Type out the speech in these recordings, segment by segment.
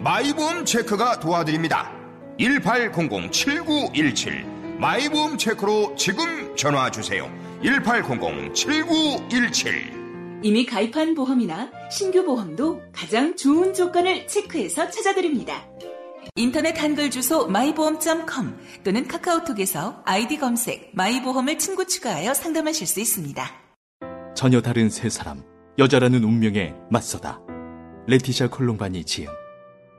마이보험 체크가 도와드립니다 1800-7917 마이보험 체크로 지금 전화 주세요 1800-7917 이미 가입한 보험이나 신규 보험도 가장 좋은 조건을 체크해서 찾아드립니다. 인터넷 한글 주소 마이보험.com 또는 카카오톡에서 아이디 검색 마이보험을 친구 추가하여 상담하실 수 있습니다. 전혀 다른 세 사람, 여자라는 운명에 맞서다. 레티샤 콜롬바니 지음.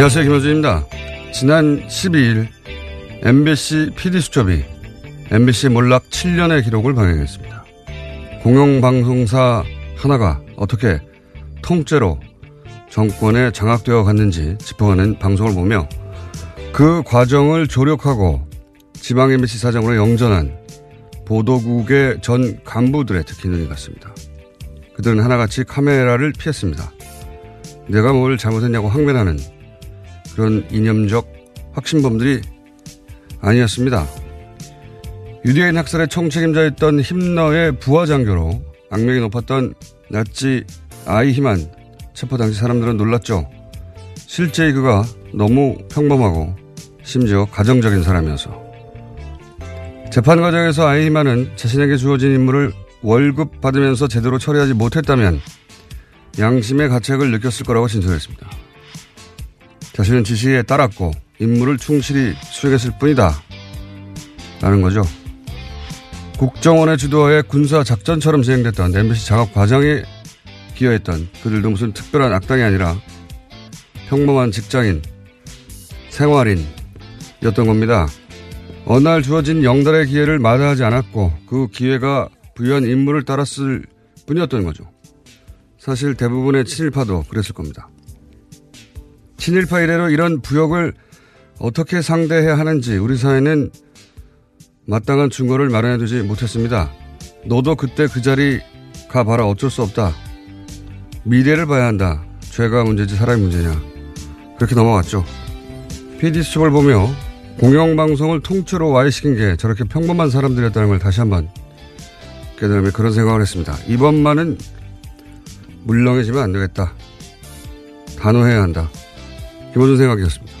안녕하세요. 김호준입니다. 지난 12일 MBC PD수첩이 MBC 몰락 7년의 기록을 방영했습니다. 공영방송사 하나가 어떻게 통째로 정권에 장악되어 갔는지 짚어가는 방송을 보며 그 과정을 조력하고 지방 MBC 사장으로 영전한 보도국의 전 간부들의 특히 눈이 갔습니다. 그들은 하나같이 카메라를 피했습니다. 내가 뭘 잘못했냐고 항변하는 그런 이념적 확신범들이 아니었습니다. 유대인 학살의 총책임자였던 힘너의 부하장교로 악명이 높았던 나치 아이히만 체포 당시 사람들은 놀랐죠. 실제 그가 너무 평범하고 심지어 가정적인 사람이어서 재판 과정에서 아이히만은 자신에게 주어진 임무를 월급 받으면서 제대로 처리하지 못했다면 양심의 가책을 느꼈을 거라고 진술했습니다. 자신은 지시에 따랐고 임무를 충실히 수행했을 뿐이다. 라는 거죠. 국정원의 주도하에 군사 작전처럼 진행됐던 MBC 작업 과정에 기여했던 그들도 무슨 특별한 악당이 아니라 평범한 직장인, 생활인이었던 겁니다. 어느 날 주어진 영달의 기회를 마다하지 않았고 그 기회가 부여한 임무를 따랐을 뿐이었던 거죠. 사실 대부분의 친일파도 그랬을 겁니다. 친일파 이래로 이런 부역을 어떻게 상대해야 하는지 우리 사회는 마땅한 증거를 마련해두지 못했습니다. 너도 그때 그 자리 가봐라 어쩔 수 없다. 미래를 봐야 한다. 죄가 문제지 사람이 문제냐. 그렇게 넘어갔죠. PD수첩을 보며 공영방송을 통째로 와해시킨 게 저렇게 평범한 사람들이었다는 걸 다시 한번 깨달으며 그런 생각을 했습니다. 이번만은 물렁해지면 안 되겠다. 단호해야 한다. 김호준 생각이었습니다.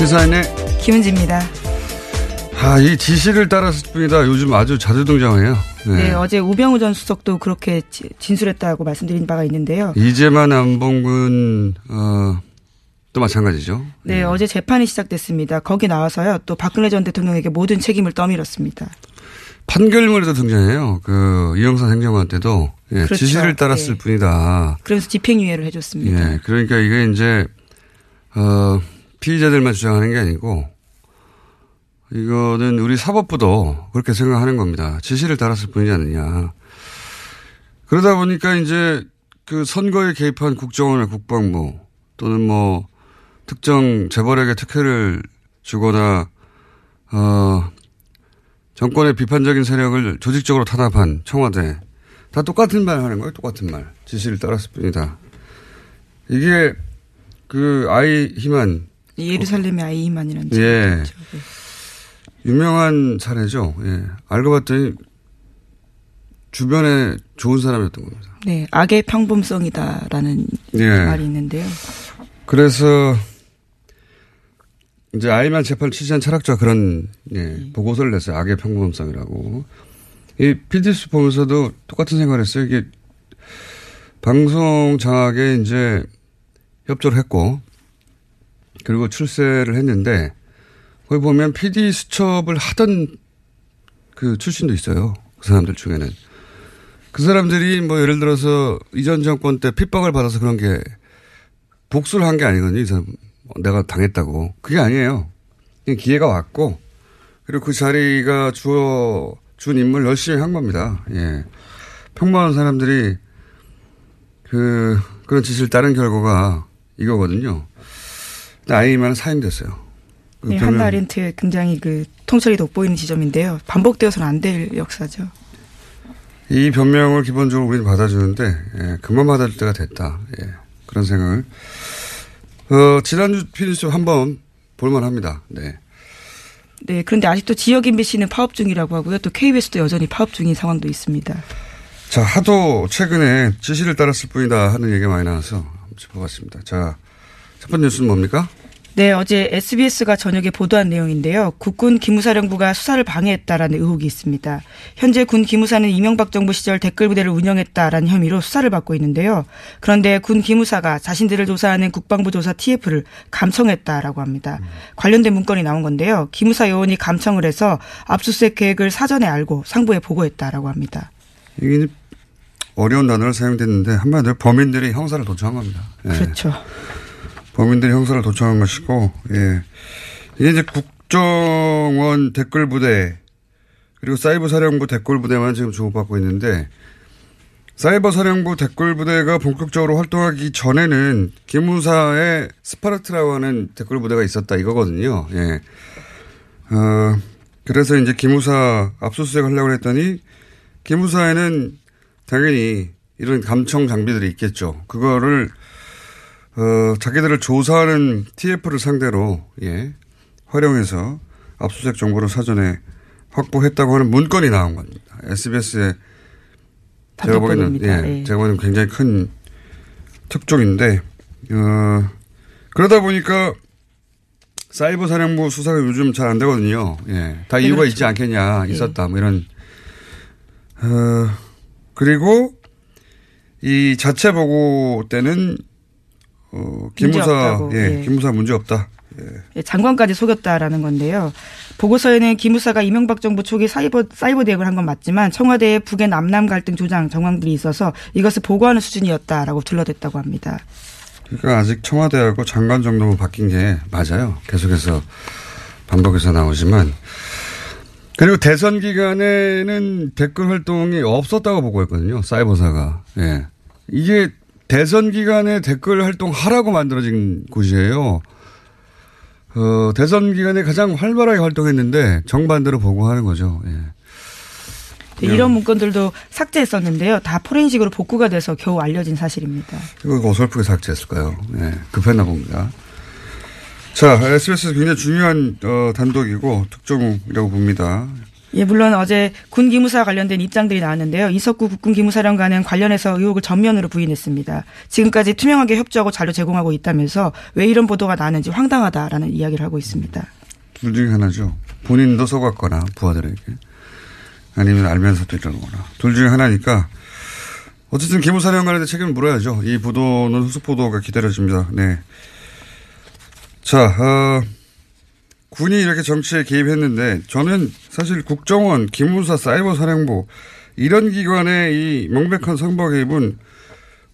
시사인의 김은지입니다. 아, 이 지시를 따랐을 뿐이다. 요즘 아주 자주 등장해요. 네. 네, 어제 우병우 전 수석도 그렇게 진술했다고 말씀드린 바가 있는데요. 이재만 안봉근 어, 또 마찬가지죠. 네, 네, 어제 재판이 시작됐습니다. 거기 나와서요. 또 박근혜 전 대통령에게 모든 책임을 떠밀었습니다. 판결문에도 등장해요. 그 이영선 행정관 때도 예, 그렇죠. 지시를 따랐을 예. 뿐이다. 그래서 집행유예를 해줬습니다. 예, 그러니까 이게 이제 어, 피의자들만 주장하는 게 아니고 이거는 우리 사법부도 그렇게 생각하는 겁니다. 지시를 따랐을 뿐이지 않느냐. 그러다 보니까 이제 그 선거에 개입한 국정원이나 국방부 또는 뭐 특정 재벌에게 특혜를 주거나 어 정권의 비판적인 세력을 조직적으로 탄압한 청와대 다 똑같은 말 하는 거예요. 똑같은 말. 지시를 따랐을 뿐이다. 이게 그 아이 희만 예루살렘의 아이만이라는 예. 유명한 사례죠. 예. 알고 봤더니 주변에 좋은 사람이었던 겁니다. 네, 악의 평범성이다라는 예. 말이 있는데요. 그래서 이제 아이만 재판을 취재한 철학자가 그런 예, 보고서를 냈어요. 악의 평범성이라고. 이 PDS 보면서도 똑같은 생각을 했어요. 이게 방송 장악에 이제 협조를 했고 그리고 출세를 했는데 거기 보면 PD 수첩을 하던 그 출신도 있어요. 그 사람들 중에는. 그 사람들이 뭐 예를 들어서 이전 정권 때 핍박을 받아서 그런 게 복수를 한 게 아니거든요. 이 사람 내가 당했다고. 그게 아니에요. 그냥 기회가 왔고 그리고 그 자리가 주어 준 임무를 열심히 한 겁니다. 예. 평범한 사람들이 그 그런 짓을 따른 결과가 이거거든요. 아이만 사임됐어요. 그 네, 한나 아렌트 굉장히 그 통찰이 돋보이는 지점인데요. 반복되어서는 안 될 역사죠. 이 변명을 기본적으로 우리는 받아주는데 예, 그만 받아줄 때가 됐다. 예, 그런 생각을 어, 지난주 피디수 한번 볼만합니다. 네. 네, 그런데 아직도 지역 MBC는 파업 중이라고 하고요. 또 KBS도 여전히 파업 중인 상황도 있습니다. 자 하도 최근에 지시를 따랐을 뿐이다 하는 얘기가 많이 나와서 한번 짚어봤습니다. 자 첫 번째 뉴스는 뭡니까? 네, 어제 SBS가 저녁에 보도한 내용인데요. 국군 기무사령부가 수사를 방해했다라는 의혹이 있습니다. 현재 군 기무사는 이명박 정부 시절 댓글 부대를 운영했다라는 혐의로 수사를 받고 있는데요. 그런데 군 기무사가 자신들을 조사하는 국방부 조사 TF를 감청했다라고 합니다. 관련된 문건이 나온 건데요. 기무사 요원이 감청을 해서 압수수색 계획을 사전에 알고 상부에 보고했다라고 합니다. 이게 어려운 단어를 사용됐는데 한마디로 범인들이 형사를 도청한 겁니다. 예. 그렇죠. 범인들이 형사를 도청한 것이고, 예. 이게 이제 국정원 댓글 부대, 그리고 사이버 사령부 댓글 부대만 지금 주목받고 있는데, 사이버 사령부 댓글 부대가 본격적으로 활동하기 전에는 기무사의 스파르트라고 하는 댓글 부대가 있었다 이거거든요. 예. 어, 그래서 이제 기무사 압수수색 하려고 했더니, 기무사에는 당연히 이런 감청 장비들이 있겠죠. 그거를 어, 자기들을 조사하는 TF를 상대로, 예, 활용해서 압수수색 정보를 사전에 확보했다고 하는 문건이 나온 겁니다. SBS에 제가 보기에는, 예. 예. 제가 보기에는 굉장히 큰 특종인데, 어, 그러다 보니까 사이버 사령부 수사가 요즘 잘 안 되거든요. 예. 다 네, 이유가 그렇죠. 있지 않겠냐, 예. 있었다, 뭐 이런. 어, 그리고 이 자체 보고 때는 어, 없다고, 예, 예. 기무사 문제 없다. 예, 장관까지 속였다라는 건데요. 보고서에는 기무사가 이명박 정부 초기 사이버 사이버 대응을 한 건 맞지만 청와대의 북의 남남 갈등 조장 정황들이 있어서 이것을 보고하는 수준이었다라고 둘러댔다고 합니다. 그러니까 아직 청와대하고 장관 정도만 바뀐 게 맞아요. 계속해서 반복해서 나오지만. 그리고 대선 기간에는 댓글 활동이 없었다고 보고했거든요. 사이버사가. 예. 이게 대선 기간에 댓글 활동 하라고 만들어진 곳이에요. 어, 대선 기간에 가장 활발하게 활동했는데 정반대로 보고하는 거죠. 예. 네, 이런 문건들도 삭제했었는데요. 다 포렌식으로 복구가 돼서 겨우 알려진 사실입니다. 이거 어설프게 삭제했을까요? 네, 급했나 봅니다. 자, SBS 굉장히 중요한 어, 단독이고 특종이라고 봅니다. 예, 물론 어제 군 기무사 관련된 입장들이 나왔는데요. 이석구 국군 기무사령관은 관련해서 의혹을 전면으로 부인했습니다. 지금까지 투명하게 협조하고 자료 제공하고 있다면서 왜 이런 보도가 나는지 황당하다라는 이야기를 하고 있습니다. 둘 중에 하나죠. 본인도 속았거나 부하들에게 아니면 알면서도 이러거나 둘 중에 하나니까 어쨌든 기무사령관한테 책임을 물어야죠. 이 보도는 후속 보도가 기다려집니다. 네. 자, 어, 군이 이렇게 정치에 개입했는데 저는 사실 국정원, 기무사, 사이버 사령부 이런 기관의 이 명백한 선거 개입은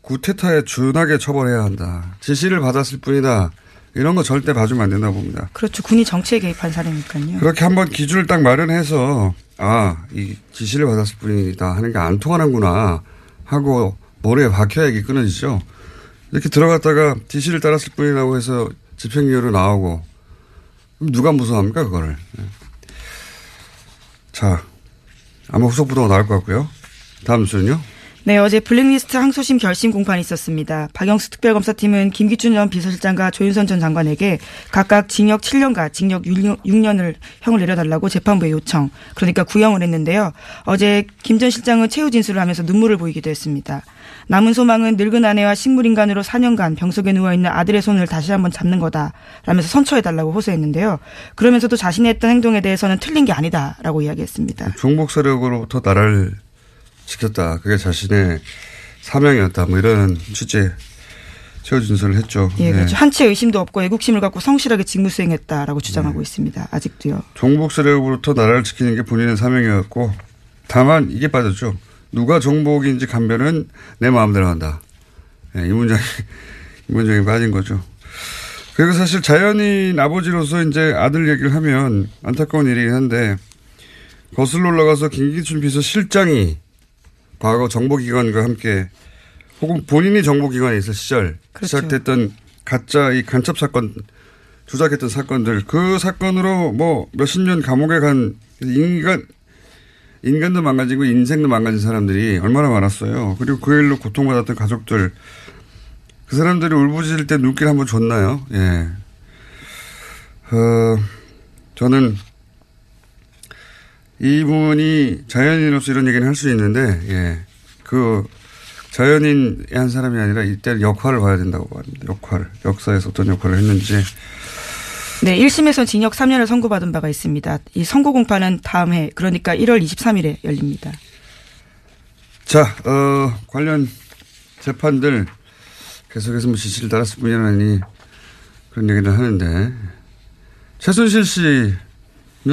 구테타에 준하게 처벌해야 한다. 지시를 받았을 뿐이다. 이런 거 절대 봐주면 안 된다고 봅니다. 그렇죠. 군이 정치에 개입한 사례니까요. 그렇게 한번 기준을 딱 마련해서 아, 이 지시를 받았을 뿐이다 하는 게 안 통하는구나 하고 머리에 박혀야 이게 끊어지죠. 이렇게 들어갔다가 지시를 따랐을 뿐이라고 해서 집행유예로 나오고 누가 무서워합니까 그거를. 네. 자, 아마 후속부도가 나올 것 같고요. 다음 주는요. 네, 어제 블랙리스트 항소심 결심 공판이 있었습니다. 박영수 특별검사팀은 김기춘 전 비서실장과 조윤선 전 장관에게 각각 징역 7년과 징역 6년, 을 형을 내려달라고 재판부에 요청, 그러니까 구형을 했는데요. 어제 김 전 실장은 최후 진술을 하면서 눈물을 보이기도 했습니다. 남은 소망은 늙은 아내와 식물인간으로 4년간 병석에 누워있는 아들의 손을 다시 한번 잡는 거다. 라면서 선처해달라고 호소했는데요. 그러면서도 자신이 했던 행동에 대해서는 틀린 게 아니다 라고 이야기했습니다. 종북 세력으로부터 나라를 지켰다. 그게 자신의 사명이었다. 뭐 이런 취재 최후 진술을 했죠. 예, 그렇죠. 네. 한치의 의심도 없고 애국심을 갖고 성실하게 직무 수행했다라고 주장하고 네. 있습니다. 아직도요. 종북 세력으로부터 나라를 지키는 게 본인의 사명이었고 다만 이게 빠졌죠. 누가 종북인지 감별은 내 마음대로 한다. 네, 이 문장이 이 문장이 빠진 거죠. 그리고 사실 자연인 아버지로서 이제 아들 얘기를 하면 안타까운 일이긴 한데 거슬러 올라가서 김기춘 비서실장이 과거 정보기관과 함께 혹은 본인이 정보기관에 있을 시절 그렇죠. 시작됐던 가짜 이 간첩 사건 조작했던 사건들 그 사건으로 뭐 몇십 년 감옥에 간 인간 인간도 망가지고 인생도 망가진 사람들이 얼마나 많았어요. 그리고 그 일로 고통받았던 가족들 그 사람들이 울부짖을 때 눈길 한번 줬나요? 예. 어, 저는 이분이 자연인으로서 이런 얘기는 할 수 있는데, 예. 그, 자연인의 한 사람이 아니라 이때 역할을 봐야 된다고 봅니다. 역할. 역사에서 어떤 역할을 했는지. 네, 1심에서 징역 3년을 선고받은 바가 있습니다. 이 선고 공판은 다음 해, 그러니까 1월 23일에 열립니다. 자, 어, 관련 재판들 계속해서 뭐 지시를 따랐을 뿐이라니 그런 얘기를 하는데 최순실 씨는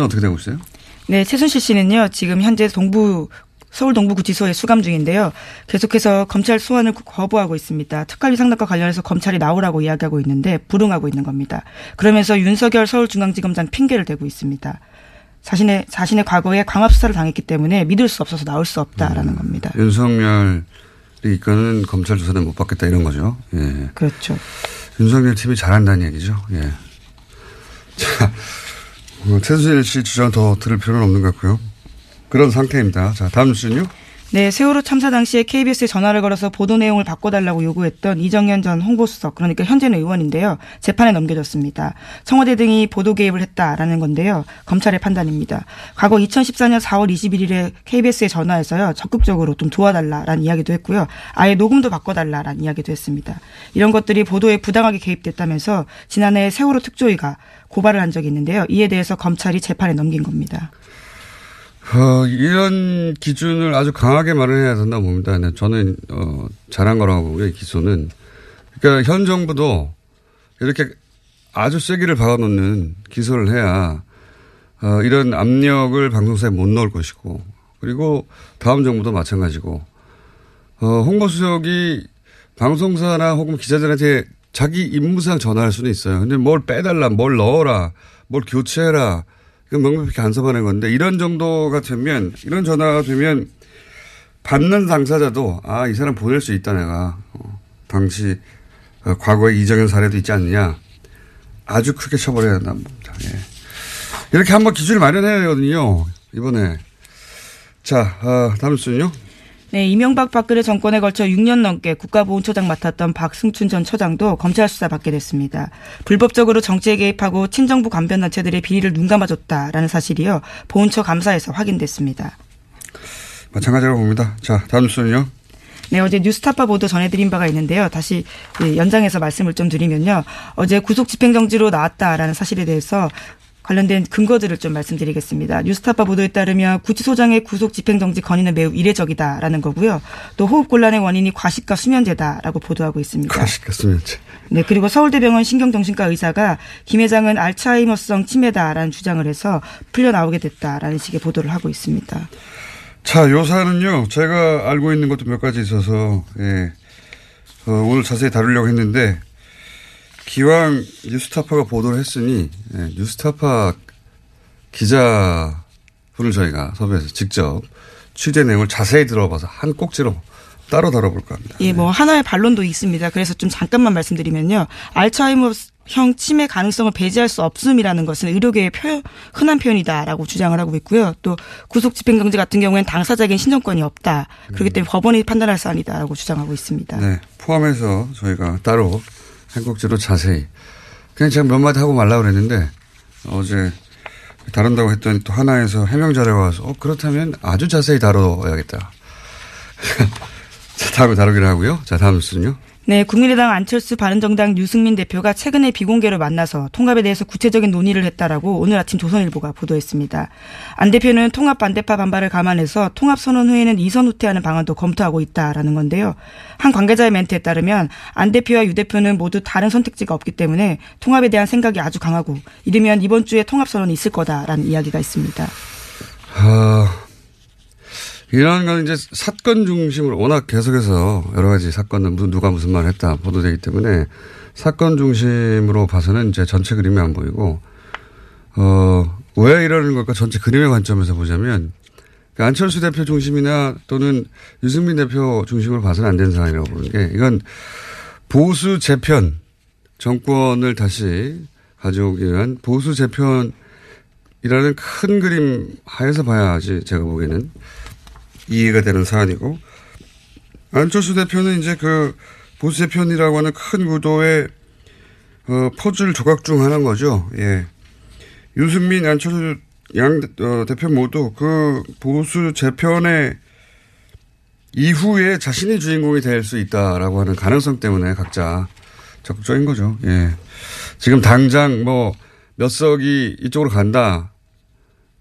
어떻게 되고 있어요? 네, 최순실 씨는요, 지금 현재 동부 서울 동부구치소에 수감 중인데요. 계속해서 검찰 소환을 거부하고 있습니다. 특활비 상납과 관련해서 검찰이 나오라고 이야기하고 있는데 불응하고 있는 겁니다. 그러면서 윤석열 서울중앙지검장 핑계를 대고 있습니다. 자신의 자신의 과거에 광합 수사를 당했기 때문에 믿을 수 없어서 나올 수 없다라는 음, 겁니다. 윤석열이 이거는 검찰 조사는 못 받겠다 이런 거죠. 예. 그렇죠. 윤석열 팀이 잘한다는 얘기죠. 예. 자, 어, 최순실 씨 주장 더 들을 필요는 없는 것 같고요. 그런 상태입니다. 자, 다음 뉴스는요. 네, 세월호 참사 당시에 KBS에 전화를 걸어서 보도 내용을 바꿔달라고 요구했던 이정현 전 홍보수석, 그러니까 현재는 의원인데요. 재판에 넘겨졌습니다. 청와대 등이 보도 개입을 했다라는 건데요. 검찰의 판단입니다. 과거 2014년 4월 21일에 KBS에 전화해서요. 적극적으로 좀 도와달라라는 이야기도 했고요. 아예 녹음도 바꿔달라라는 이야기도 했습니다. 이런 것들이 보도에 부당하게 개입됐다면서 지난해 세월호 특조위가 고발을 한 적이 있는데요. 이에 대해서 검찰이 재판에 넘긴 겁니다. 어, 이런 기준을 아주 강하게 마련해야 된다고 봅니다. 네, 저는, 어, 잘한 거라고 보고요, 이 기소는. 그러니까 현 정부도 이렇게 아주 세기를 박아놓는 기소를 해야, 어, 이런 압력을 방송사에 못 넣을 것이고, 그리고 다음 정부도 마찬가지고, 어, 홍보수석이 방송사나 혹은 기자들한테 자기 임무상 전화할 수는 있어요. 근데 뭘 빼달라, 뭘 넣어라, 뭘 교체해라. 그 명백히 간섭하는 건데 이런 정도가 되면 이런 전화가 되면 받는 당사자도 아, 이 사람 보낼 수 있다 내가. 어, 당시 어, 과거에 이정현 사례도 있지 않느냐. 아주 크게 처벌해야 한다는 겁니다. 예. 이렇게 한번 기준을 마련해야 되거든요. 이번에. 자, 어, 다음 순요. 네, 이명박 박근혜 정권에 걸쳐 6년 넘게 국가보훈처장 맡았던 박승춘 전 처장도 검찰 수사 받게 됐습니다. 불법적으로 정치에 개입하고 친정부 관변 단체들의 비리를 눈감아줬다라는 사실이요. 보훈처 감사에서 확인됐습니다. 마찬가지로 봅니다. 자, 다음 순요. 네, 어제 뉴스타파 보도 전해드린 바가 있는데요. 다시 연장해서 말씀을 좀 드리면요. 어제 구속 집행정지로 나왔다라는 사실에 대해서 관련된 근거들을 좀 말씀드리겠습니다. 뉴스타파 보도에 따르면 구치소장의 구속 집행정지 건의는 매우 이례적이다라는 거고요. 또 호흡곤란의 원인이 과식과 수면제다라고 보도하고 있습니다. 과식과 수면제. 네, 그리고 서울대병원 신경정신과 의사가 김 회장은 알츠하이머성 치매다라는 주장을 해서 풀려 나오게 됐다라는 식의 보도를 하고 있습니다. 자, 요사는요, 제가 알고 있는 것도 몇 가지 있어서, 예, 어, 오늘 자세히 다루려고 했는데, 기왕 뉴스타파가 보도를 했으니, 예, 뉴스타파 기자분을 저희가 섭외해서 직접 취재 내용을 자세히 들어봐서 한 꼭지로 따로 다뤄볼까 합니다. 예, 뭐 하나의 반론도 있습니다. 그래서 좀 잠깐만 말씀드리면요. 알츠하이머형 치매 가능성을 배제할 수 없음이라는 것은 의료계의 표, 흔한 표현이다라고 주장을 하고 있고요. 또 구속 집행정지 같은 경우에는 당사자에겐 신청권이 없다. 그렇기 때문에 법원이 판단할 사안이다라고 주장하고 있습니다. 네, 포함해서 저희가 따로 한 꼭지로 자세히 그냥 제가 몇 마디 하고 말라 그랬는데 어제 다룬다고 했더니 또 하나에서 해명 자료가 와서 어, 그렇다면 아주 자세히 다뤄야겠다. 자, 다음에 다루기로 하고요. 자, 다음 뉴스는요. 네, 국민의당 안철수 바른정당 유승민 대표가 최근에 비공개로 만나서 통합에 대해서 구체적인 논의를 했다라고 오늘 아침 조선일보가 보도했습니다. 안 대표는 통합 반대파 반발을 감안해서 통합 선언 후에는 이선 후퇴하는 방안도 검토하고 있다라는 건데요. 한 관계자의 멘트에 따르면 안 대표와 유 대표는 모두 다른 선택지가 없기 때문에 통합에 대한 생각이 아주 강하고 이르면 이번 주에 통합 선언이 있을 거다라는 이야기가 있습니다. 아, 이런 건 이제 사건 중심으로 워낙 계속해서 여러 가지 사건은 무슨 누가 무슨 말을 했다 보도되기 때문에 사건 중심으로 봐서는 이제 전체 그림이 안 보이고 어, 왜 이러는 걸까 전체 그림의 관점에서 보자면 그러니까 안철수 대표 중심이나 또는 유승민 대표 중심으로 봐서는 안 되는 상황이라고 보는 게 이건 보수 재편 정권을 다시 가져오기 위한 보수 재편이라는 큰 그림 하에서 봐야지 제가 보기에는 이해가 되는 사안이고 안철수 대표는 이제 그 보수 재편이라고 하는 큰 구도의 어, 퍼즐 조각 중 하나인 거죠. 예. 유승민, 안철수 양 어, 대표 모두 그 보수 재편의 이후에 자신이 주인공이 될 수 있다라고 하는 가능성 때문에 각자 적극적인 거죠. 예. 지금 당장 뭐 몇 석이 이쪽으로 간다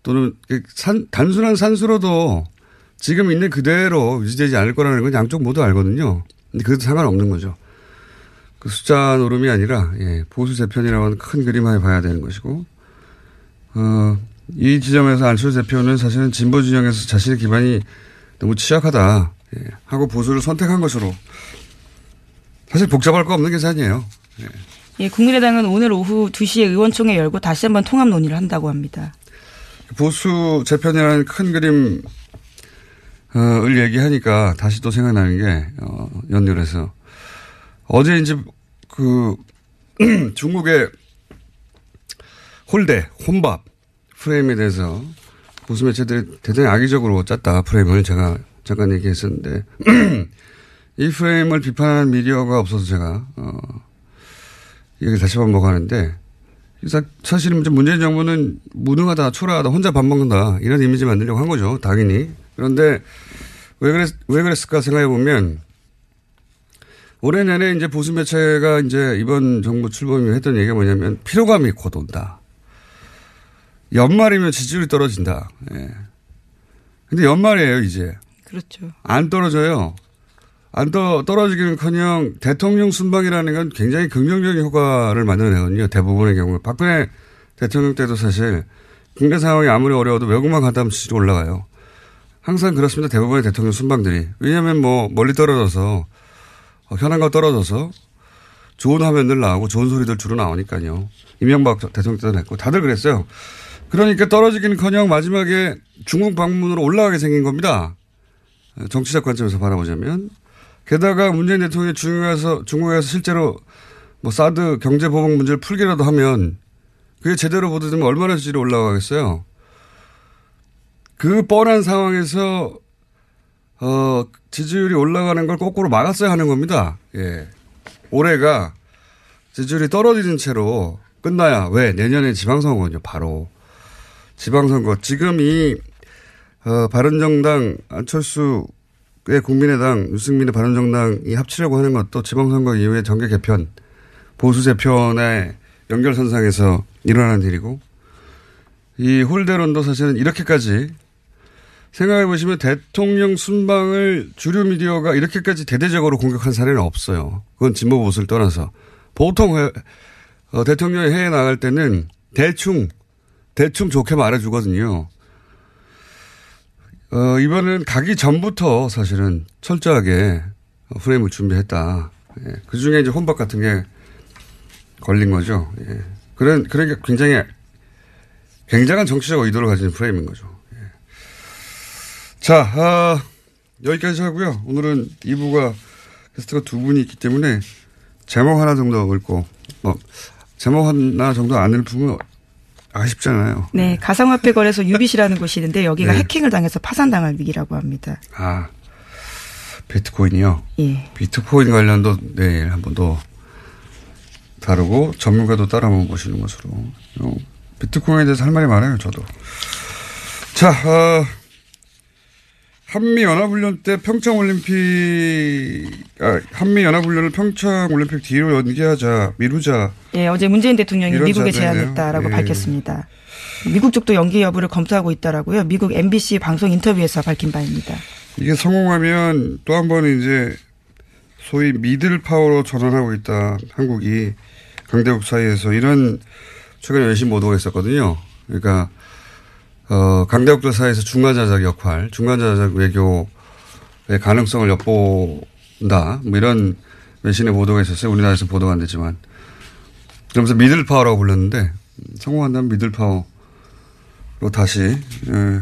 또는 산, 단순한 산수로도 지금 있는 그대로 유지되지 않을 거라는 건 양쪽 모두 알거든요. 근데 그것도 상관없는 거죠. 그 숫자 노름이 아니라, 예, 보수 재편이라고 하는 큰 그림 하에 봐야 되는 것이고, 어, 이 지점에서 안철수 대표는 사실은 진보 진영에서 자신의 기반이 너무 취약하다, 예, 하고 보수를 선택한 것으로, 사실 복잡할 거 없는 계산이에요. 예. 예, 국민의당은 오늘 오후 2시에 의원총회 열고 다시 한번 통합 논의를 한다고 합니다. 보수 재편이라는 큰 그림 을 얘기하니까 다시 또 생각나는 게, 어, 연결해서. 어제 이제 그, 중국의 홀대, 혼밥 프레임에 대해서 보수 매체들이 대단히 악의적으로 짰다 프레임을 제가 잠깐 얘기했었는데, 이 프레임을 비판하는 미디어가 없어서 제가, 어, 얘기를 다시 반복하는데, 사실은 문재인 정부는 무능하다, 초라하다, 혼자 밥 먹는다, 이런 이미지 만들려고 한 거죠, 당연히. 그런데 왜 그랬, 왜 그랬을까 생각해 보면 올해 내내 이제 보수 매체가 이제 이번 정부 출범이 했던 얘기가 뭐냐면 피로감이 곧 온다. 연말이면 지지율이 떨어진다. 예. 근데 연말이에요, 이제. 그렇죠. 안 떨어져요. 안 떠, 떨어지기는 커녕 대통령 순방이라는 건 굉장히 긍정적인 효과를 만들어내거든요. 대부분의 경우에. 박근혜 대통령 때도 사실 국내 상황이 아무리 어려워도 외국만 갔다 하면 지지율 올라가요. 항상 그렇습니다. 대부분의 대통령 순방들이. 왜냐하면 뭐 멀리 떨어져서 어, 현안과 떨어져서 좋은 화면들 나오고 좋은 소리들 주로 나오니까요. 이명박 대통령 때도 했고 다들 그랬어요. 그러니까 떨어지기는커녕 마지막에 중국 방문으로 올라가게 생긴 겁니다. 정치적 관점에서 바라보자면 게다가 문재인 대통령이 중국에서 중국에서 실제로 뭐 사드 경제 보복 문제를 풀기라도 하면 그게 제대로 보도되면 얼마나 지지율이 올라가겠어요. 그 뻔한 상황에서 어, 지지율이 올라가는 걸 거꾸로 막았어야 하는 겁니다. 예. 올해가 지지율이 떨어지는 채로 끝나야 왜 내년에 지방선거군요. 바로 지방선거. 지금 이 어, 바른정당 안철수의 국민의당 유승민의 바른정당이 합치려고 하는 것도 지방선거 이후에 정계 개편 보수 재편의 연결선상에서 일어나는 일이고 이 홀대론도 사실은 이렇게까지 생각해 보시면 대통령 순방을 주류 미디어가 이렇게까지 대대적으로 공격한 사례는 없어요. 그건 진보 보수를 떠나서 보통 해, 어, 대통령이 해외 나갈 때는 대충 대충 좋게 말해주거든요. 어, 이번에는 가기 전부터 사실은 철저하게 프레임을 준비했다. 예. 그 중에 이제 혼밥 같은 게 걸린 거죠. 예. 그런, 그러니까 굉장히 굉장한 정치적 의도를 가진 프레임인 거죠. 예. 자, 아, 여기까지 하고요. 오늘은 2부가 게스트가 두 분이 있기 때문에 제목 하나 정도 읽고, 뭐, 제목 하나 정도 안 읽으면 아쉽잖아요. 네, 가상화폐 거래소 유빗이라는 곳이 있는데 여기가 네. 해킹을 당해서 파산당할 위기라고 합니다. 아, 비트코인이요? 예. 비트코인 관련도 내일 한번 더 다루고 전문가도 따라 한번 보시는 것으로. 요 비트코인에 대해서 할 말이 많아요, 저도. 자, 어, 한미연합훈련 때 평창올림픽, 아, 한미연합훈련을 평창올림픽 뒤로 연기하자, 미루자. 예, 어제 문재인 대통령이 미국에. 제안했다라고 예. 밝혔습니다. 미국 쪽도 연기 여부를 검토하고 있다라고요. 미국 MBC 방송 인터뷰에서 밝힌 바입니다. 이게 성공하면 또 한 번 이제 소위 미들 파워로 전환하고 있다. 한국이 강대국 사이에서 이런 최근에 외신 보도가 있었거든요. 그러니까 어 강대국들 사이에서 중간자적 역할, 중간자적 외교의 가능성을 엿본다. 뭐 이런 외신의 보도가 있었어요. 우리나라에서 보도가 안 됐지만. 그러면서 middle power라고 불렀는데 음, 성공한다면 middle power로 다시 예,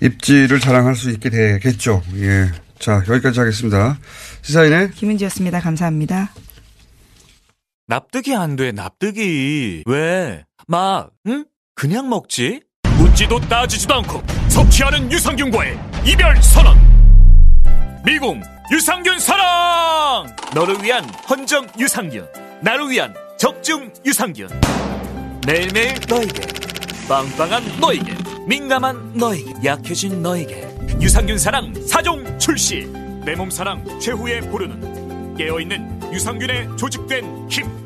입지를 자랑할 수 있게 되겠죠. 예. 자, 여기까지 하겠습니다. 시사인의 김은지였습니다. 감사합니다. 납득이 안 돼, 납득이. 왜? 막, 응? 그냥 먹지? 묻지도 따지지도 않고 섭취하는 유산균과의 이별 선언! 미궁 유산균 사랑! 너를 위한 헌정 유산균, 나를 위한 적중 유산균. 매일매일 너에게, 빵빵한 너에게, 민감한 너에게, 약해진 너에게. 유산균 사랑 4종 출시! 내 몸 사랑 최후의 보루는 깨어있는 유산균의 조직된 힘!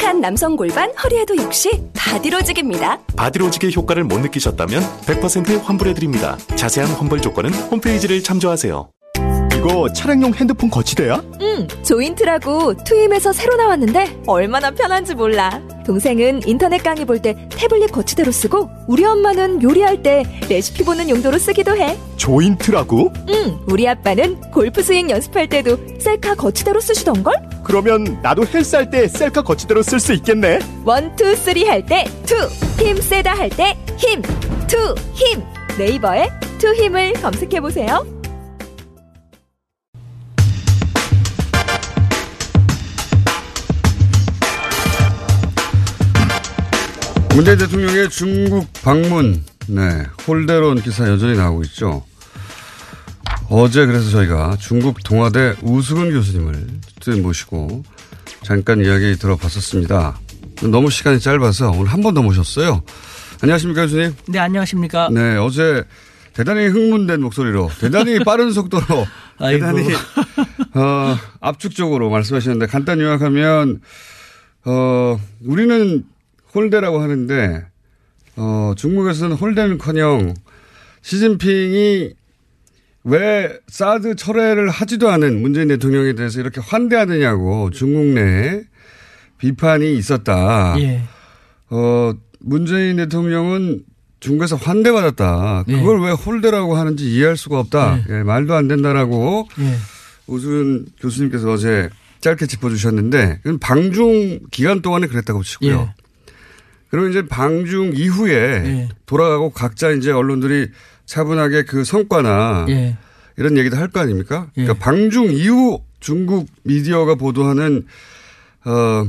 삐딱한 남성 골반 허리에도 역시 바디로직입니다. 바디로직의 효과를 못 느끼셨다면 100% 환불해드립니다. 자세한 환불 조건은 홈페이지를 참조하세요. 이거 차량용 핸드폰 거치대야? 응, 조인트라고 투힘에서 새로 나왔는데 얼마나 편한지 몰라. 동생은 인터넷 강의 볼 때 태블릿 거치대로 쓰고 우리 엄마는 요리할 때 레시피 보는 용도로 쓰기도 해. 조인트라고? 응, 우리 아빠는 골프 스윙 연습할 때도 셀카 거치대로 쓰시던걸? 그러면 나도 헬스 할 때 셀카 거치대로 쓸 수 있겠네. One, two, three 할 때 two, 힘 세다 할 때 힘, 투, 힘. 네이버에 투 힘을 검색해 보세요. 문재인 대통령의 중국 방문, 네, 홀대론 기사 여전히 나오고 있죠. 어제 그래서 저희가 중국 동화대 우수근 교수님을 모시고 잠깐 이야기 들어봤었습니다. 너무 시간이 짧아서 오늘 한 번 더 모셨어요. 안녕하십니까, 교수님? 네, 안녕하십니까. 네, 어제 대단히 흥분된 목소리로, 대단히 빠른 속도로. 대단히, 어, 압축적으로 말씀하셨는데, 간단히 요약하면, 어, 우리는 홀대라고 하는데, 어, 중국에서는 홀대는 커녕, 시진핑이 왜 사드 철회를 하지도 않은 문재인 대통령에 대해서 이렇게 환대하느냐고 중국 내에 비판이 있었다. 예. 어, 문재인 대통령은 중국에서 환대받았다. 예. 그걸 왜 홀대라고 하는지 이해할 수가 없다. 예, 말도 안 된다라고 예. 우준 교수님께서 어제 짧게 짚어주셨는데, 방중 기간 동안에 그랬다고 치고요. 예. 그리고 이제 방중 이후에 예. 돌아가고 각자 이제 언론들이 차분하게 그 성과나 예. 이런 얘기도 할 거 아닙니까? 그러니까 방중 이후 중국 미디어가 보도하는 어,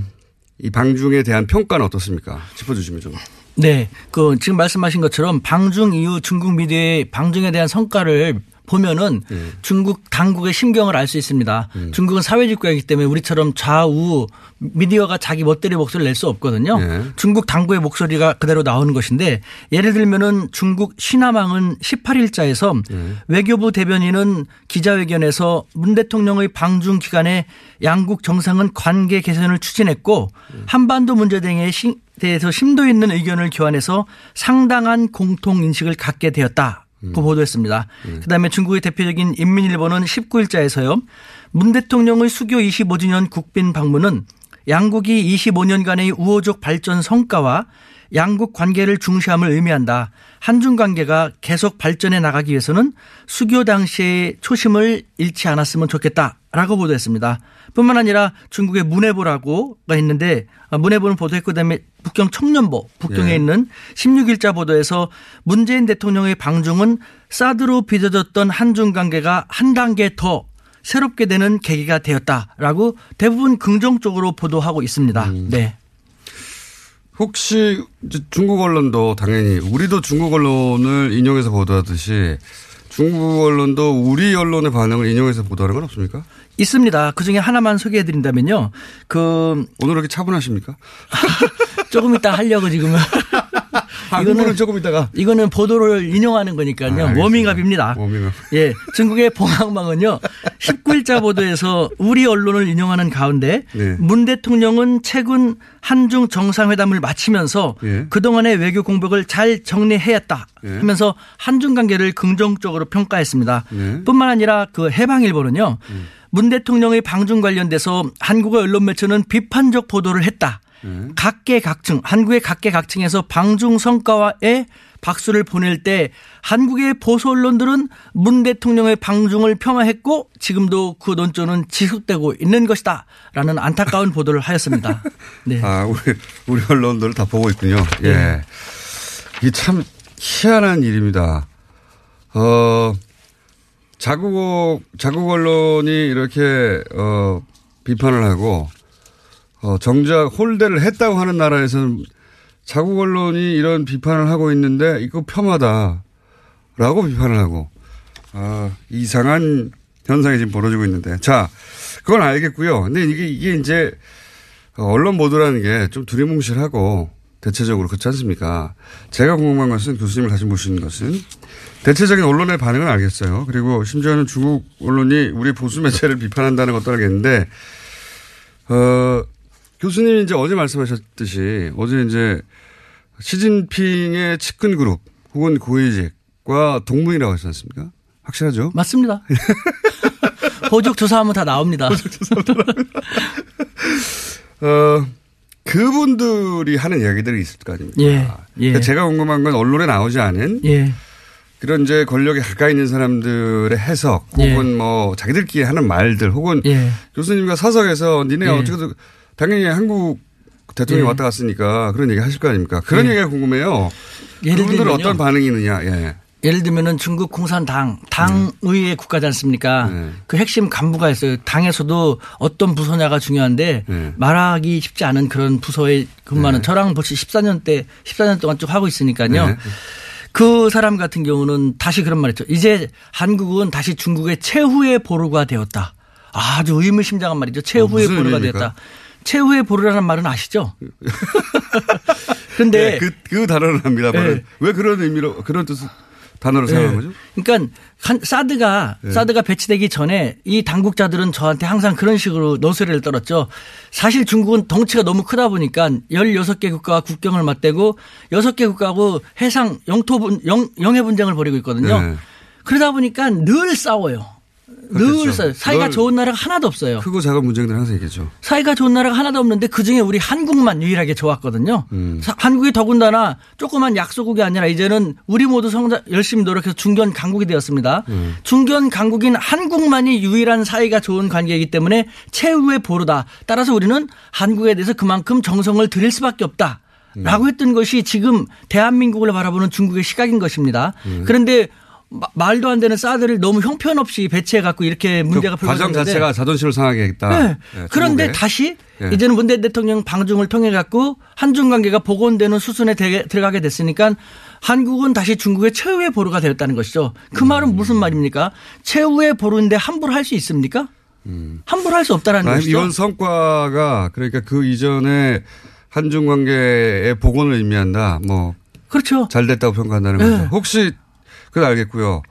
이 방중에 대한 평가는 어떻습니까? 짚어주시면 좀. 네. 그 지금 말씀하신 것처럼 방중 이후 중국 미디어의 방중에 대한 성과를 보면은 중국 당국의 심경을 알 수 있습니다. 중국은 사회주의 국가이기 때문에 우리처럼 좌우 미디어가 자기 멋대로 목소리를 낼 수 없거든요. 중국 당국의 목소리가 그대로 나오는 것인데 예를 들면은 중국 시나망은 18일자에서 외교부 대변인은 기자회견에서 문 대통령의 방중 기간에 양국 정상은 관계 개선을 추진했고 한반도 문제 등에 시- 대해서 심도 있는 의견을 교환해서 상당한 공통 인식을 갖게 되었다. 고 보도했습니다. 그다음에 중국의 대표적인 인민일보는 19일자에서요. 문 대통령의 수교 25주년 국빈 방문은 양국이 25년간의 우호적 발전 성과와 양국 관계를 중시함을 의미한다. 한중 관계가 계속 발전해 나가기 위해서는 수교 당시의 초심을 잃지 않았으면 좋겠다라고 보도했습니다. 뿐만 아니라 중국의 문해보라고가 있는데 아, 문해보는 보도했고 그다음에 북경 청년보 북경에 예. 있는 16일자 보도에서 문재인 대통령의 방중은 사드로 빚어졌던 한중 관계가 한 단계 더 새롭게 되는 계기가 되었다라고 대부분 긍정적으로 보도하고 있습니다. 네. 혹시 중국 언론도 당연히 우리도 중국 언론을 인용해서 보도하듯이 중국 언론도 우리 언론의 반응을 인용해서 보도하는 건 없습니까? 있습니다. 그 중에 하나만 소개해 드린다면요. 그. 오늘 이렇게 차분하십니까? 조금 이따 하려고 지금은. 이거는 조금 이따가. 이거는 보도를 인용하는 거니까요. 아. 워밍업입니다. 워밍업. 예. 중국의 봉황망은요. 19일자 보도에서 우리 언론을 인용하는 가운데 네. 문 대통령은 최근 한중 정상회담을 마치면서 예. 그동안의 외교 공백을 잘 정리해왔다 예. 하면서 한중 관계를 긍정적으로 평가했습니다. 네. 뿐만 아니라 그 해방일보는요. 문 대통령의 방중 관련돼서 한국의 언론 매체는 비판적 보도를 했다. 각계각층, 한국의 각계각층에서 방중 성과에 박수를 보낼 때 한국의 보수 언론들은 문 대통령의 방중을 폄하했고 지금도 그 논조는 지속되고 있는 것이다. 라는 안타까운 보도를 하였습니다. 네. 아, 우리, 우리 언론들 다 보고 있군요. 예. 이게 참 희한한 일입니다. 어, 자국, 자국 언론이 이렇게, 어, 비판을 하고, 어, 정작 홀대를 했다고 하는 나라에서는 자국 언론이 이런 비판을 하고 있는데 이거 폄하다. 라고 비판을 하고, 아, 이상한 현상이 지금 벌어지고 있는데. 자, 그건 알겠고요. 근데 이게, 이게 이제 언론 보도라는 게 좀 두리뭉실하고 대체적으로 그렇지 않습니까? 제가 궁금한 것은 교수님을 다시 모시는 것은 대체적인 언론의 반응은 알겠어요. 그리고 심지어는 중국 언론이 우리 보수 매체를 비판한다는 것도 알겠는데, 어, 교수님이 이제 어제 말씀하셨듯이 어제 이제 시진핑의 측근 그룹 혹은 고위직과 동문이라고 하지 않습니까? 확실하죠? 맞습니다. 호적 조사하면 다 나옵니다. 어, 그분들이 하는 이야기들이 있을 거 아닙니까? 예, 예. 그러니까 제가 궁금한 건 언론에 나오지 않은 예. 그런 이제 권력에 가까이 있는 사람들의 해석 예. 혹은 뭐 자기들끼리 하는 말들 혹은 예. 교수님과 사석에서 니네 예. 어떻게든 당연히 한국 대통령이 예. 왔다 갔으니까 그런 얘기 하실 거 아닙니까? 그런 예. 얘기가 궁금해요. 예를 들면요. 어떤 반응이 있느냐. 예. 예를 들면은 중국 공산당 당의회 국가지 않습니까? 그 핵심 간부가 있어요. 당에서도 어떤 부서냐가 중요한데 말하기 쉽지 않은 그런 부서에 근무하는 저랑 벌써 14년 때 14년 동안 쭉 하고 있으니까요. 네. 그 사람 같은 경우는 다시 그런 말 했죠. 이제 한국은 다시 중국의 최후의 보루가 되었다. 아주 의미심장한 말이죠. 최후의 무슨 보루가? 되었다. 최후의 보루라는 말은 아시죠? 근데 네, 그, 그 단어를 합니다. 예. 왜 그런 의미로 그런 뜻 단어로 사용한 거죠? 그러니까 한 사드가 네. 사드가 배치되기 전에 이 당국자들은 저한테 항상 그런 식으로 노스레를 떨었죠. 사실 중국은 덩치가 너무 크다 보니까 16개 국가와 국경을 맞대고 6개 국가하고 해상 영토 분 영, 영해 분쟁을 벌이고 있거든요. 네. 그러다 보니까 늘 싸워요. 늘 그렇겠죠. 싸워요. 사이가 늘 좋은 나라가 하나도 없어요. 크고 작은 문제들 항상 얘기했죠. 사이가 좋은 나라가 하나도 없는데 그중에 우리 한국만 유일하게 좋았거든요. 음. 사- 한국이 더군다나 조그만 약소국이 아니라 이제는 우리 모두 성장 열심히 노력해서 중견 강국이 되었습니다. 음. 중견 강국인 한국만이 유일한 사이가 좋은 관계이기 때문에 최후의 보루다. 따라서 우리는 한국에 대해서 그만큼 정성을 들일 수밖에 없다. 음. 라고 했던 것이 지금 대한민국을 바라보는 중국의 시각인 것입니다. 음. 그런데 마- 말도 안 되는 사드를 너무 형편없이 배치해 갖고 이렇게 문제가 그 과정 자체가 자존심을 상하게 했다. 네. 예, 그런데. 다시 예. 이제는 문재인 대통령 방중을 통해 갖고 한중 관계가 복원되는 수순에 되- 들어가게 됐으니까 한국은 다시 중국의 최후의 보루가 되었다는 것이죠. 그 음. 말은 무슨 말입니까? 최후의 보루인데 함부로 할 수 있습니까? 함부로 할 수 없다라는 음. 것이죠. 이번 성과가 그러니까 그 이전에 한중 관계의 복원을 의미한다. 뭐 그렇죠. 잘 됐다고 평가한다는 네. 거죠. 혹시 그건 알겠고요.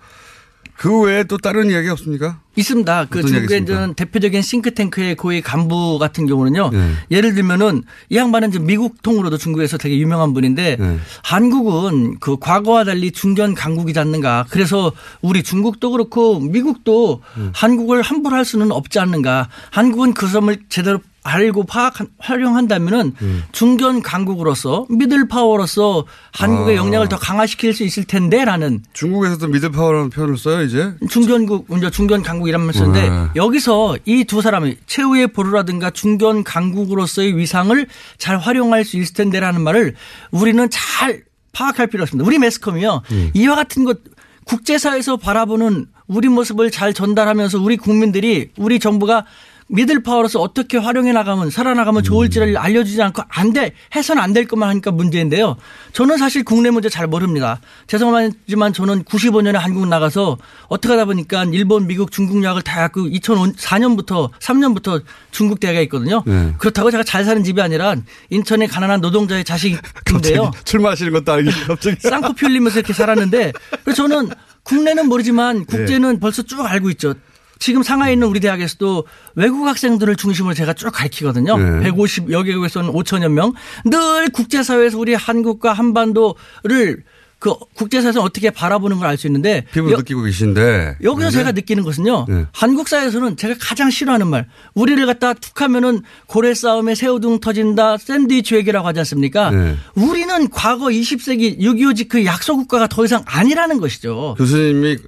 그 외에 또 다른 이야기 없습니까? 있습니다. 그 중국의 대표적인 싱크탱크의 고위 간부 같은 경우는요. 네. 예를 들면은 이 양반은 이제 미국 통으로도 중국에서 되게 유명한 분인데 네. 한국은 그 과거와 달리 중견 강국이지 않는가. 그래서 우리 중국도 그렇고 미국도 음. 한국을 함부로 할 수는 없지 않는가. 한국은 그 점을 제대로 알고 파악 활용한다면은 음. 중견 강국으로서 미들 파워로서 한국의 아. 역량을 더 강화시킬 수 있을 텐데라는 중국에서도 middle power라는 표현을 써요 이제. 중견국, 이제 중견 강국이란 말 쓰는데 네. 여기서 이 두 사람이 최후의 보루라든가 중견 강국으로서의 위상을 잘 활용할 수 있을 텐데라는 말을 우리는 잘 파악할 필요가 있습니다. 우리 매스컴이요. 음. 이와 같은 것 국제사회에서 바라보는 우리 모습을 잘 전달하면서 우리 국민들이 우리 정부가 middle power로서 어떻게 활용해 나가면 살아나가면 좋을지를 알려주지 않고 안 돼. 해서는 안될 것만 하니까 문제인데요. 저는 사실 국내 문제 잘 모릅니다. 죄송하지만 저는 95년에 한국 나가서 어떻게 하다 보니까 일본, 미국, 중국 약을 다 갖고 2004년부터 3년부터 중국 대학에 있거든요. 네. 그렇다고 제가 잘 사는 집이 아니라 인천의 가난한 노동자의 자식인데요. 출마하시는 것도 아니고 갑자기. 쌍코피 흘리면서 이렇게 살았는데 그래서 저는 국내는 모르지만 국제는 벌써 쭉 알고 있죠. 지금 상하이에 있는 우리 대학에서도 외국 학생들을 중심으로 제가 쭉 가르치거든요. 네. 150 여 개국에서는 5천여 명. 늘 국제사회에서 우리 한국과 한반도를 그 국제사회에서 어떻게 바라보는 걸 알 수 있는데 피부로 여- 느끼고 계신데. 여기서 네. 제가 느끼는 것은요. 네. 한국 사회에서는 제가 가장 싫어하는 말. 우리를 갖다 툭 하면은 고래 싸움에 새우등 터진다. 샌드위치 외교라고 하지 않습니까? 네. 우리는 과거 20세기 6.25 지크 약소 국가가 더 이상 아니라는 것이죠. 교수님이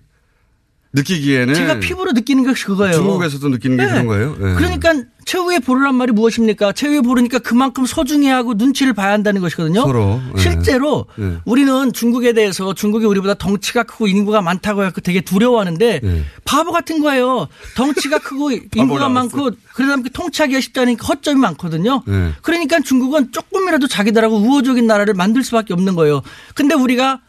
느끼기에는 제가 피부로 느끼는 것이 그거예요. 중국에서도 느끼는 게 네. 그런 거예요. 네. 그러니까 최후의 보루란 말이 무엇입니까? 최후의 보루니까 그만큼 소중히 하고 눈치를 봐야 한다는 것이거든요. 서로. 네. 실제로 네. 우리는 중국에 대해서 중국이 우리보다 덩치가 크고 인구가 많다고 해서 되게 두려워하는데 네. 바보 같은 거예요. 덩치가 크고 인구가 많고 그러다 보니까 통치하기가 않으니까 허점이 많거든요. 네. 그러니까 중국은 조금이라도 자기들하고 우호적인 나라를 만들 수밖에 없는 거예요. 근데 우리가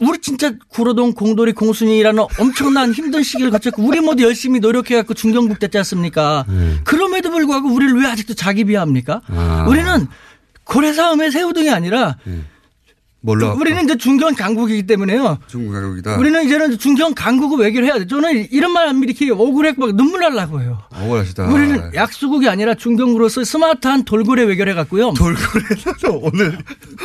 우리 진짜 구로동 공돌이 공순이라는 엄청난 힘든 시기를 거쳤고 우리 모두 열심히 노력해갖고 중경국 됐지 않습니까? 그럼에도 불구하고 우리를 왜 아직도 자기 비하합니까? 아. 우리는 고래 싸움의 새우등이 아니라 몰라. 우리는 이제 중견 강국이기 때문에요. 중국 가격이다. 우리는 이제는 중견 강국을 외교를 해야 돼. 저는 이런 말 하면 이렇게 억울해서 막 눈물 날라고 해요. 억울하시다. 우리는 약수국이 아니라 중견국으로서 스마트한 돌고래 외교를 해갖고요. 돌고래도 오늘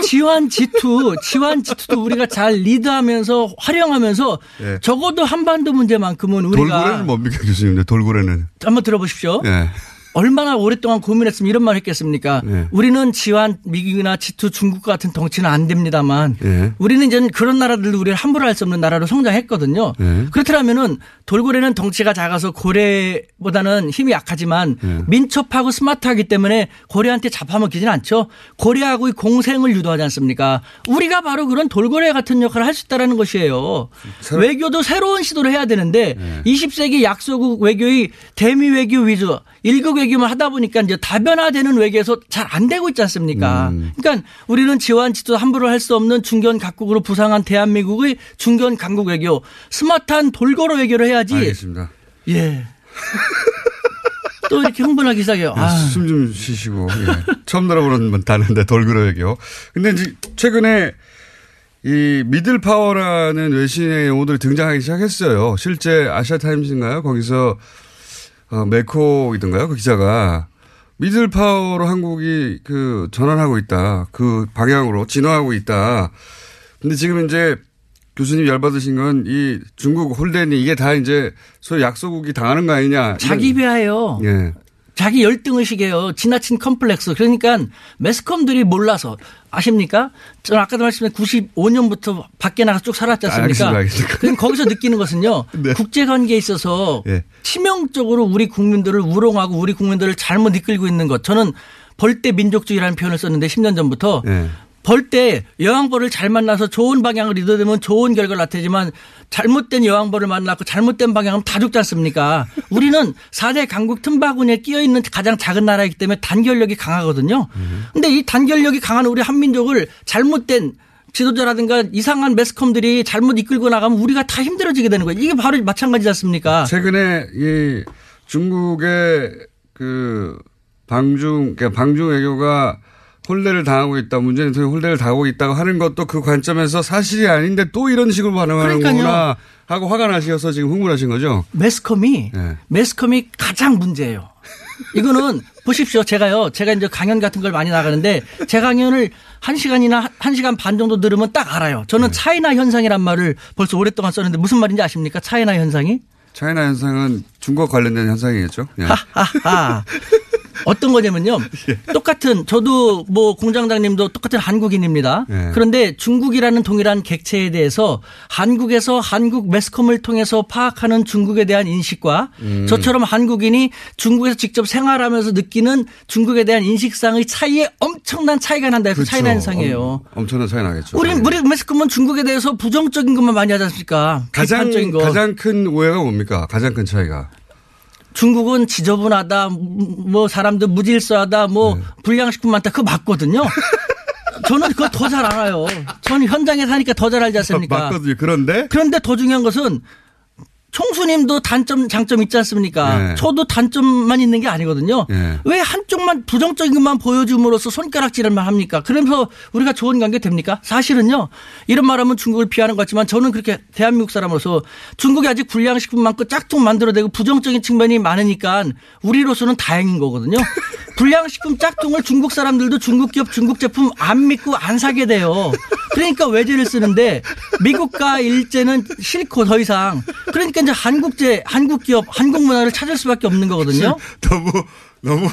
지환 G2, 지환 G2도 우리가 잘 리드하면서 활용하면서 예. 적어도 한반도 문제만큼은 우리가 돌고래는 뭡니까 교수님? 네, 돌고래는. 한번 들어보십시오. 예. 얼마나 오랫동안 고민했으면 이런 말 했겠습니까? 예. 우리는 지환 미국이나 G2 중국 같은 덩치는 안 됩니다만 예. 우리는 이제 그런 나라들도 우리를 함부로 할 수 없는 나라로 성장했거든요. 예. 그렇더라면은 돌고래는 덩치가 작아서 고래보다는 힘이 약하지만 예. 민첩하고 스마트하기 때문에 고래한테 잡아먹히진 않죠. 고래하고의 공생을 유도하지 않습니까? 우리가 바로 그런 돌고래 같은 역할을 할 수 있다라는 것이에요. 외교도 새로운 시도를 해야 되는데 예. 20세기 약소국 외교의 대미 외교 위주 일국 외교만 하다 보니까 이제 다변화되는 외교에서 잘 안 되고 있지 않습니까? 음. 그러니까 우리는 지원 지도 함부로 할 수 없는 중견 각국으로 부상한 대한민국의 중견 강국 외교, 스마트한 돌고래 외교를 해야지. 알겠습니다. 예. 또 이렇게 흥분하기 시작해요. 아. 숨 좀 쉬시고. 예. 처음 들어보는 단어인데 돌고래 외교. 근데 이제 최근에 이 middle power라는 외신의 용어들이 등장하기 시작했어요. 실제 아시아 타임즈인가요? 거기서 어, 메코이든가요? 그 기자가 middle power로 한국이 그 전환하고 있다. 그 방향으로 진화하고 있다. 근데 지금 이제 교수님 열받으신 건 이 중국 홀대니 이게 다 이제 소위 약소국이 당하는 거 아니냐. 자기 비하예요. 예. 자기 열등의식이에요. 지나친 컴플렉스. 그러니까 매스컴들이 몰라서 아십니까? 저는 아까도 말씀드린 95년부터 밖에 나가서 쭉 살았지 않습니까? 알겠습니다. 그럼 거기서 느끼는 것은요. 네. 국제 관계에 있어서 예. 치명적으로 우리 국민들을 우롱하고 우리 국민들을 잘못 이끌고 있는 것. 저는 벌떼 민족주의라는 표현을 썼는데 10년 전부터 예. 벌 때 여왕벌을 잘 만나서 좋은 방향을 이뤄내면 좋은 결과를 나타내지만 잘못된 여왕벌을 만났고 잘못된 방향은 다 죽지 않습니까? 우리는 4대 강국 틈바구니에 끼어 있는 가장 작은 나라이기 때문에 단결력이 강하거든요. 근데 이 단결력이 강한 우리 한민족을 잘못된 지도자라든가 이상한 매스컴들이 잘못 이끌고 나가면 우리가 다 힘들어지게 되는 거예요. 이게 바로 마찬가지지 않습니까? 최근에 이 중국의 그 방중, 그러니까 방중 외교가 홀대를 당하고 있다. 문재인 대통령이 홀대를 당하고 있다고 하는 것도 그 관점에서 사실이 아닌데 또 이런 식으로 반응하는구나 하고 화가 나셔서 지금 흥분하신 거죠? 매스컴이 네. 매스컴이 가장 문제예요. 이거는 보십시오. 제가요. 제가 이제 강연 같은 걸 많이 나가는데 제 강연을 한 시간이나 한 시간 반 정도 들으면 딱 알아요. 저는 차이나 현상이란 말을 벌써 오랫동안 썼는데 무슨 말인지 아십니까? 차이나 현상이? 차이나 현상은 중국 관련된 현상이겠죠? 예. 어떤 거냐면요. 똑같은 저도 뭐 공장장님도 똑같은 한국인입니다. 예. 그런데 중국이라는 동일한 객체에 대해서 한국에서 한국 매스컴을 통해서 파악하는 중국에 대한 인식과 음. 저처럼 한국인이 중국에서 직접 생활하면서 느끼는 중국에 대한 인식상의 차이에 엄청난 차이가 난다. 해서 그렇죠. 차이나 현상이에요. 엄, 엄청난 차이 나겠죠. 우리 우리 매스컴은 중국에 대해서 부정적인 것만 많이 하지 않습니까? 가장. 가장 큰 오해가 뭡니까? 가장 큰 차이가. 중국은 지저분하다, 뭐 사람들 무질서하다, 뭐 네. 불량식품 많다. 그거 맞거든요. 저는 그거 더 잘 알아요. 저는 현장에 사니까 더 잘 알지 않습니까? 맞거든요. 그런데 그런데 더 중요한 것은 총수님도 단점, 장점 있지 않습니까? 네. 저도 단점만 있는 게 아니거든요. 예. 왜 한쪽만 부정적인 것만 보여줌으로써 손가락질을만 합니까? 그러면서 우리가 좋은 관계 됩니까? 사실은요. 이런 말하면 중국을 비하는 것 같지만 저는 그렇게 대한민국 사람으로서 중국이 아직 불량식품 많고 짝퉁 만들어내고 부정적인 측면이 많으니까 우리로서는 다행인 거거든요. 불량식품 짝퉁을 중국 사람들도 중국 기업 중국 제품 안 믿고 안 사게 돼요. 그러니까 외제를 쓰는데 미국과 일제는 싫고 더 이상 그러니까 이제 한국제 한국 기업 한국 문화를 찾을 수밖에 없는 거거든요. 너무 너무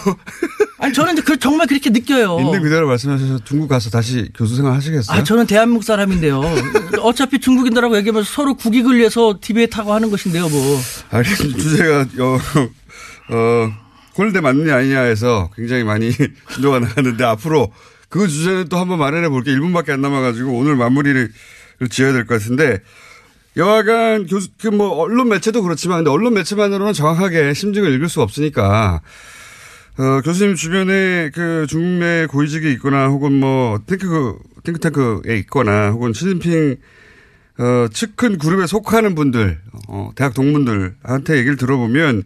아니 저는 이제 그 정말 그렇게 느껴요. 있는 그대로 말씀하셔서 중국 가서 다시 교수 생활 하시겠어요? 아 저는 대한민국 사람인데요. 어차피 중국인들하고 얘기하면서 서로 국익을 위해서 디베이트 하고 하는 것인데요, 뭐. 알겠습니다. 주제가 어, 어 홀대 맞느냐 아니냐에서 굉장히 많이 진도가 나갔는데 앞으로 그 주제는 또 한번 마련해 볼게요. 1분밖에 안 남아가지고 오늘 마무리를 지어야 될 것 같은데 여하간 교수, 그 뭐 언론 매체도 그렇지만 근데 언론 매체만으로는 정확하게 심증을 읽을 수 없으니까 어, 교수님 주변에 그 중국 내 고위직에 있거나 혹은 뭐 탱크, 탱크탱크에 있거나 혹은 시진핑 어, 측근 그룹에 속하는 분들, 어, 대학 동문들한테 얘기를 들어보면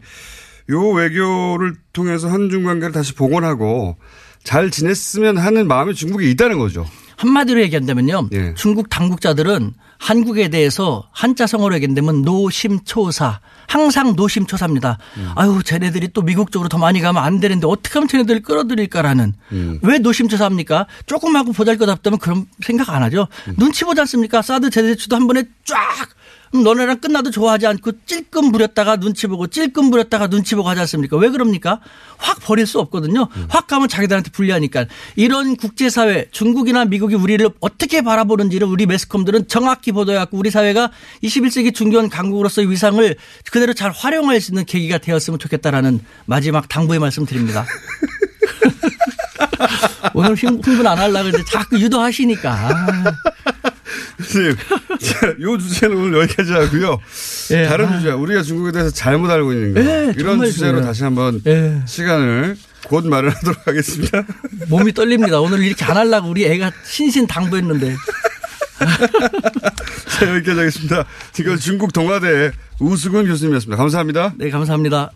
요 외교를 통해서 한중 관계를 다시 복원하고 잘 지냈으면 하는 마음이 중국에 있다는 거죠. 한마디로 얘기한다면요. 예. 중국 당국자들은 한국에 대해서 한자 성어로 얘기한다면 노심초사. 항상 노심초사입니다. 음. 아유, 쟤네들이 또 미국 쪽으로 더 많이 가면 안 되는데 어떻게 하면 쟤네들을 끌어들일까라는. 음. 왜 노심초사합니까? 조금 하고 보잘 것 없다면 그런 생각 안 하죠. 음. 눈치 보지 않습니까? 사드 제대치도 한 번에 쫙 음, 너네랑 끝나도 좋아하지 않고 찔끔 부렸다가 눈치 보고 찔끔 부렸다가 눈치 보고 하지 않습니까? 왜 그럽니까? 확 버릴 수 없거든요. 확 가면 자기들한테 불리하니까. 이런 국제사회, 중국이나 미국이 우리를 어떻게 바라보는지를 우리 매스컴들은 정확히 보도해갖고 우리 사회가 21세기 중견 강국으로서의 위상을 그대로 잘 활용할 수 있는 계기가 되었으면 좋겠다라는 마지막 당부의 말씀 드립니다. 오늘 흥- 흥분 안 하려고 했는데 자꾸 유도하시니까. 자, 요 주제는 오늘 여기까지 하고요. 예, 다른 아. 주제, 우리가 중국에 대해서 잘못 알고 있는 거. 예, 이런 주제로 그래요. 다시 한번 예. 시간을 곧 마련하도록 하겠습니다. 몸이 떨립니다. 오늘 이렇게 안 하려고 우리 애가 신신 당부했는데. 자, 여기까지 하겠습니다. 지금 중국 동아대 우수근 교수님이었습니다. 감사합니다. 네, 감사합니다.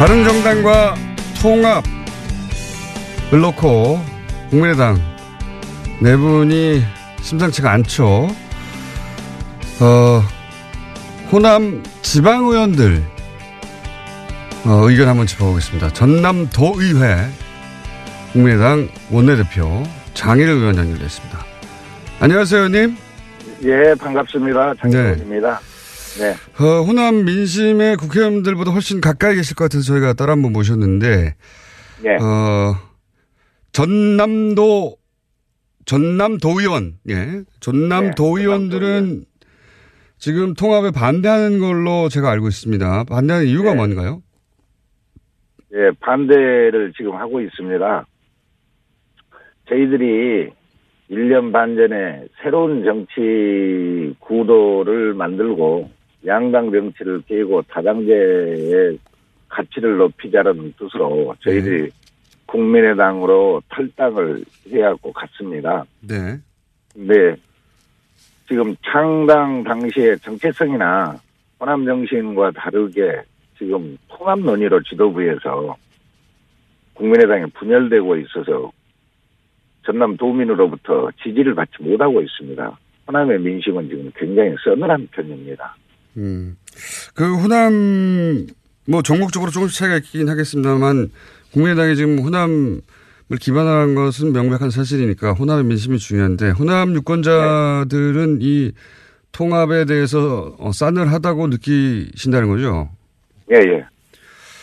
바른정당과 통합을 놓고 국민의당 내분이 심상치가 않죠. 어, 호남 지방 의원들 어, 의견 한번 짚어보겠습니다. 전남도의회 국민의당 원내대표 장일 의원 연결됐습니다. 안녕하세요, 의원님. 예, 반갑습니다. 장기원입니다. 네. 어, 호남 민심의 국회의원들보다 훨씬 가까이 계실 것 같아서 저희가 따로 한번 모셨는데, 예. 어, 전남도 전남 도의원, 예. 전남 네, 도의원들은 지금 통합에 반대하는 걸로 제가 알고 있습니다. 반대하는 네. 이유가 뭔가요? 예, 반대를 지금 하고 있습니다. 저희들이 1년 반 전에 새로운 정치 구도를 만들고 양당 정치를 깨고 다당제의 가치를 높이자는 뜻으로 저희들이 국민의당으로 탈당을 해야고 갔습니다. 네. 근데 지금 창당 당시의 정체성이나 호남 정신과 다르게 지금 통합 논의로 지도부에서 국민의당이 분열되고 있어서 전남 도민으로부터 지지를 받지 못하고 있습니다. 호남의 민심은 지금 굉장히 서늘한 편입니다. 음. 그 호남 뭐 전국적으로 조금씩 차이가 있긴 하겠습니다만 국민의당이 지금 호남을 기반한 것은 명백한 사실이니까 호남의 민심이 중요한데 호남 유권자들은 이 통합에 대해서 어, 싸늘하다고 느끼신다는 거죠? 예, 예.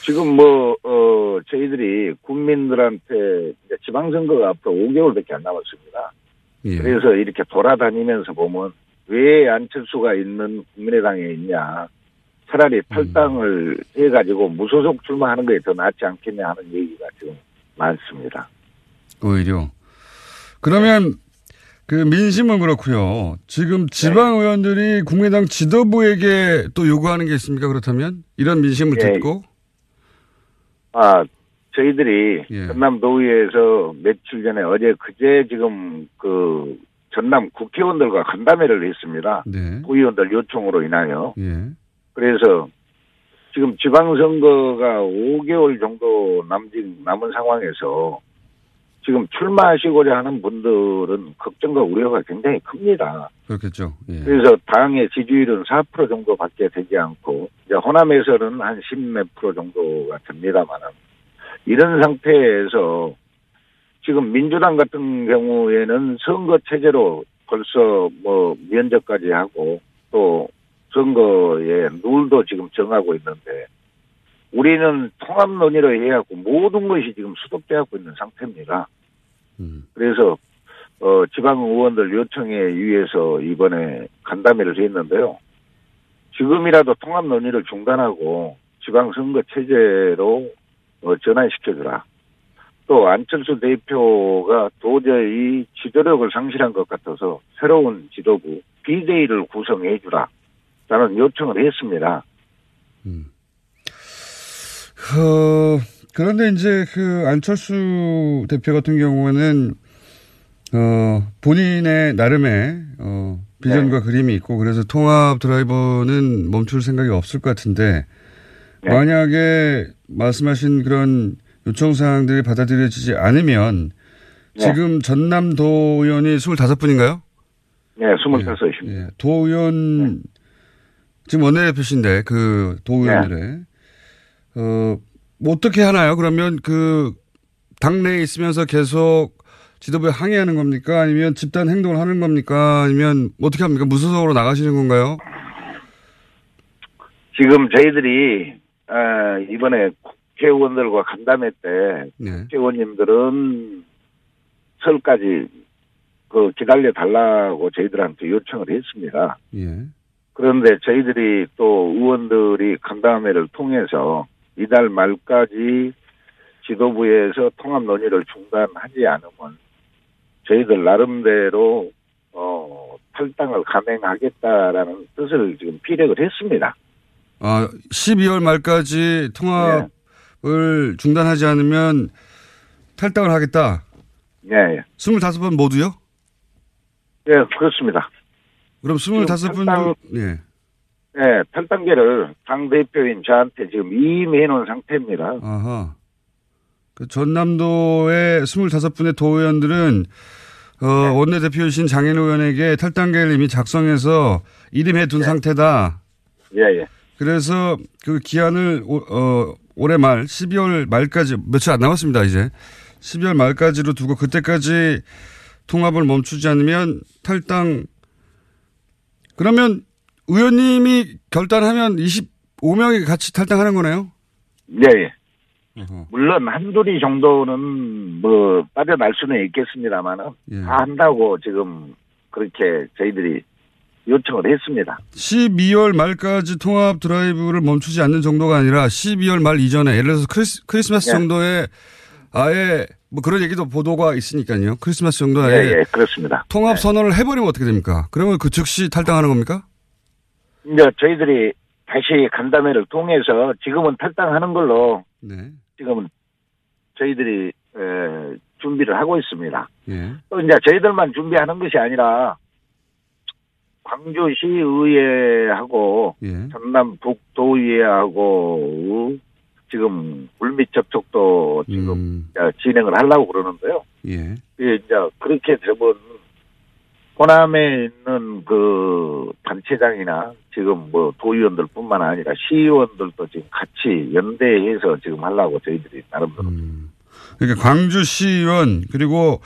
지금 뭐, 어, 저희들이 국민들한테 지방선거가 앞으로 5개월밖에 안 남았습니다. 예. 그래서 이렇게 돌아다니면서 보면 왜 안철수가 있는 국민의당에 있냐. 차라리 탈당을 해가지고 무소속 출마하는 게더 낫지 않겠냐 하는 얘기가 지금 많습니다. 오히려. 그러면 그 민심은 그렇고요. 지금 지방 의원들이 국민의당 지도부에게 또 요구하는 게 있습니까? 그렇다면 이런 민심을 예. 듣고 아, 저희들이 예. 전남 도의회에서 며칠 전에 어제 그제 지금 그 전남 국회의원들과 간담회를 했습니다. 네. 도의원들 요청으로 인하여. 예. 그래서 지금 지방선거가 5개월 정도 남진, 남은 상황에서 지금 출마하시고자 하는 분들은 걱정과 우려가 굉장히 큽니다. 그렇겠죠. 예. 그래서 당의 지지율은 4% 정도밖에 되지 않고 이제 호남에서는 한 10몇 프로 정도가 됩니다만은 이런 상태에서 지금 민주당 같은 경우에는 선거 체제로 벌써 뭐 면접까지 하고 또 선거의 룰도 지금 정하고 있는데 우리는 통합 논의로 해야하고 모든 것이 지금 수독되고 있는 상태입니다. 그래서 어, 지방 의원들 요청에 의해서 이번에 간담회를 했는데요. 지금이라도 통합 논의를 중단하고 지방 선거 체제로 어, 전환시켜주라. 또 안철수 대표가 도저히 지도력을 상실한 것 같아서 새로운 지도부 비대위를 구성해 주라. 라는 요청을 했습니다. 어, 그런데 이제 그 안철수 대표 같은 경우에는 어, 본인의 나름의 어, 비전과 그림이 있고 그래서 통합 드라이버는 멈출 생각이 없을 것 같은데 만약에 말씀하신 그런 요청 사항들이 받아들여지지 않으면 네. 지금 전남도 의원이 25분인가요? 네, 25입니다. 예, 도의원 지금 원내대표신데 그 도 의원들의 어, 뭐 어떻게 하나요? 그러면 그 당내에 있으면서 계속 지도부에 항의하는 겁니까? 아니면 집단 행동을 하는 겁니까? 아니면 뭐 어떻게 합니까? 무소속으로 나가시는 건가요? 지금 저희들이 어, 이번에 국회의원들과 간담회 때 네. 국회의원님들은 설까지 그 기다려 달라고 저희들한테 요청을 했습니다. 예. 그런데 저희들이 또 의원들이 간담회를 통해서 이달 말까지 지도부에서 통합 논의를 중단하지 않으면 저희들 나름대로 어, 탈당을 감행하겠다라는 뜻을 지금 피력을 했습니다. 아, 12월 말까지 통합 을 중단하지 않으면 탈당을 하겠다. 예, 예. 25번 모두요? 예, 그렇습니다. 그럼 25분 탈당- 예. 예, 탈당계를 당대표인 저한테 지금 이임해 놓은 상태입니다. 아하. 그 전남도의 25분의 도의원들은 어, 네. 원내대표이신 장인 의원에게 탈당계를 이미 작성해서 이름해 네. 둔 상태다. 예, 예. 그래서 그 기한을 오- 어, 올해 말 12월 말까지 며칠 안 남았습니다. 이제 12월 말까지로 두고 그때까지 통합을 멈추지 않으면 탈당. 그러면 의원님이 결단하면 25명이 같이 탈당하는 거네요. 예, 예. 물론 한둘이 정도는 뭐 빠져날 수는 있겠습니다만은 예. 다 한다고 지금 그렇게 저희들이 요청을 했습니다. 12월 말까지 통합 드라이브를 멈추지 않는 정도가 아니라 12월 말 이전에 예를 들어서 크리스, 크리스 마스 예. 정도에 아예 뭐 그런 얘기도 보도가 있으니까요. 크리스마스 정도에 예, 예, 그렇습니다. 통합 선언을 해버리면 어떻게 됩니까? 그러면 그 즉시 탈당하는 겁니까? 이제 저희들이 다시 간담회를 통해서 지금은 탈당하는 걸로 네. 지금은 저희들이 에, 준비를 하고 있습니다. 예. 또 이제 저희들만 준비하는 것이 아니라 광주시의회하고 예. 전남 북도의회하고 지금 물밑 접촉도 지금 어, 진행을 하려고 그러는데요. 예. 예, 이제 그렇게 되면 호남에 있는 그 단체장이나 지금 뭐 도의원들뿐만 아니라 시의원들도 지금 같이 연대해서 지금 하려고 저희들이 나름대로 그러니까 광주시의원 그리고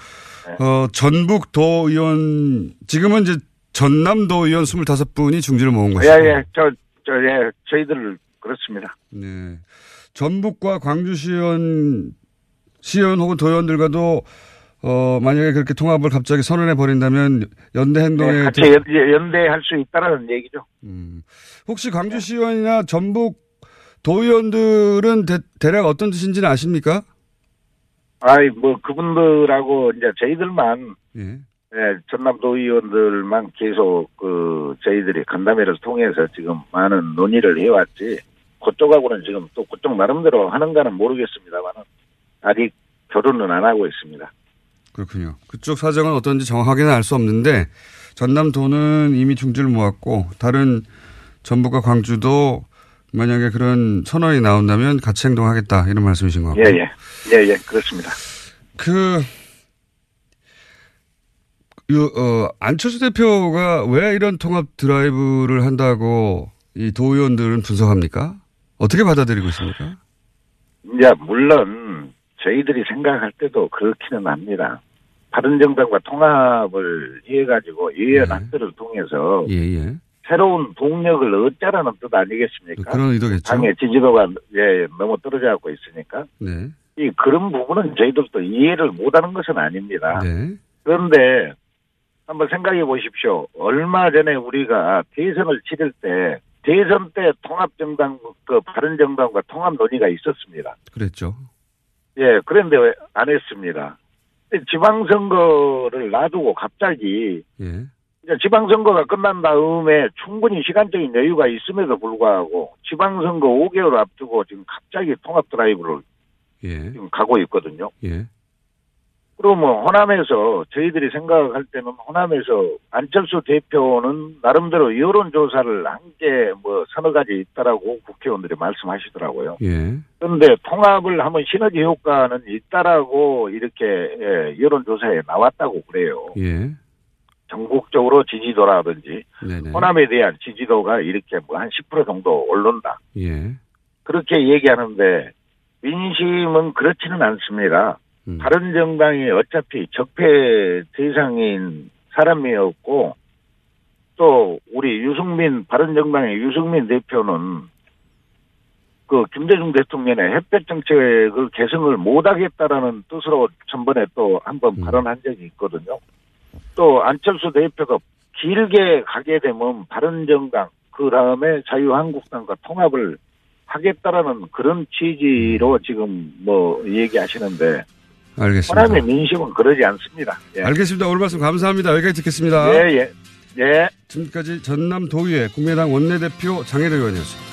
네. 어, 전북 도의원 지금은 이제 전남도 의원 25분이 중지를 모은 것이고 예, 예, 저, 저, 예, 저희들 그렇습니다. 네. 전북과 광주시의원 시의원 혹은 도의원들과도 어, 만약에 그렇게 통합을 갑자기 선언해 버린다면 연대 행동에 네, 같이 들- 연, 연대할 수 있다라는 얘기죠. 혹시 광주시의원이나 전북 도의원들은 대, 대략 어떤 뜻인지는 아십니까? 아이, 뭐, 그분들하고 이제 저희들만, 예. 예, 전남도 의원들만 계속 그, 저희들이 간담회를 통해서 지금 많은 논의를 해왔지, 그쪽하고는 지금 또 그쪽 나름대로 하는가는 모르겠습니다만은, 아직 결혼은 안 하고 있습니다. 그렇군요. 그쪽 사정은 어떤지 정확하게는 알 수 없는데 전남도는 이미 중지를 모았고 다른 전북과 광주도 만약에 그런 선언이 나온다면 같이 행동하겠다 이런 말씀이신 것 같고. 예, 예. 예, 예, 그렇습니다. 그, 요, 어, 안철수 대표가 왜 이런 통합 드라이브를 한다고 이 도의원들은 분석합니까? 어떻게 받아들이고 있습니까? 이제, 물론, 저희들이 생각할 때도 그렇기는 합니다. 바른정당과 통합을 해가지고 의원 합의를 통해서 예, 예. 새로운 동력을 얻자라는 뜻 아니겠습니까? 그런 의도겠죠. 당의 지지도가 예, 너무 떨어져 갖고 있으니까 네. 이 그런 부분은 저희들도 이해를 못하는 것은 아닙니다. 네. 그런데 한번 생각해 보십시오. 얼마 전에 우리가 대선을 치를 때 대선 때 통합정당 그 바른정당과 통합 논의가 있었습니다. 그랬죠. 예, 그런데 왜 안 했습니다. 지방선거를 놔두고 갑자기 예. 이제 지방선거가 끝난 다음에 충분히 시간적인 여유가 있음에도 불구하고 지방선거 5개월 앞두고 지금 갑자기 통합 드라이브를 예. 지금 가고 있거든요. 예. 그러면 호남에서 저희들이 생각할 때는 호남에서 안철수 대표는 나름대로 여론조사를 한 게 뭐 서너 가지 있다라고 국회의원들이 말씀하시더라고요. 예. 그런데 통합을 하면 시너지 효과는 있다라고 이렇게 예, 여론조사에 나왔다고 그래요. 예. 전국적으로 지지도라든지 네네. 호남에 대한 지지도가 이렇게 뭐 한 10% 정도 오른다. 예. 그렇게 얘기하는데 민심은 그렇지는 않습니다. 음. 다른 정당이 어차피 적폐 대상인 사람이었고 또 우리 유승민 바른 정당의 유승민 대표는 그 김대중 대통령의 햇볕 정책을 개성을 못하겠다라는 뜻으로 전번에 또 한번 음. 발언한 적이 있거든요. 또 안철수 대표가 길게 가게 되면 바른 정당 그 다음에 자유한국당과 통합을 하겠다라는 그런 취지로 지금 뭐 얘기하시는데 알겠습니다. 호남의 민심은 그러지 않습니다. 예. 알겠습니다. 오늘 말씀 감사합니다. 여기까지 듣겠습니다. 예, 예. 예. 지금까지 전남 도의회 국민의당 원내대표 장혜대 의원이었습니다.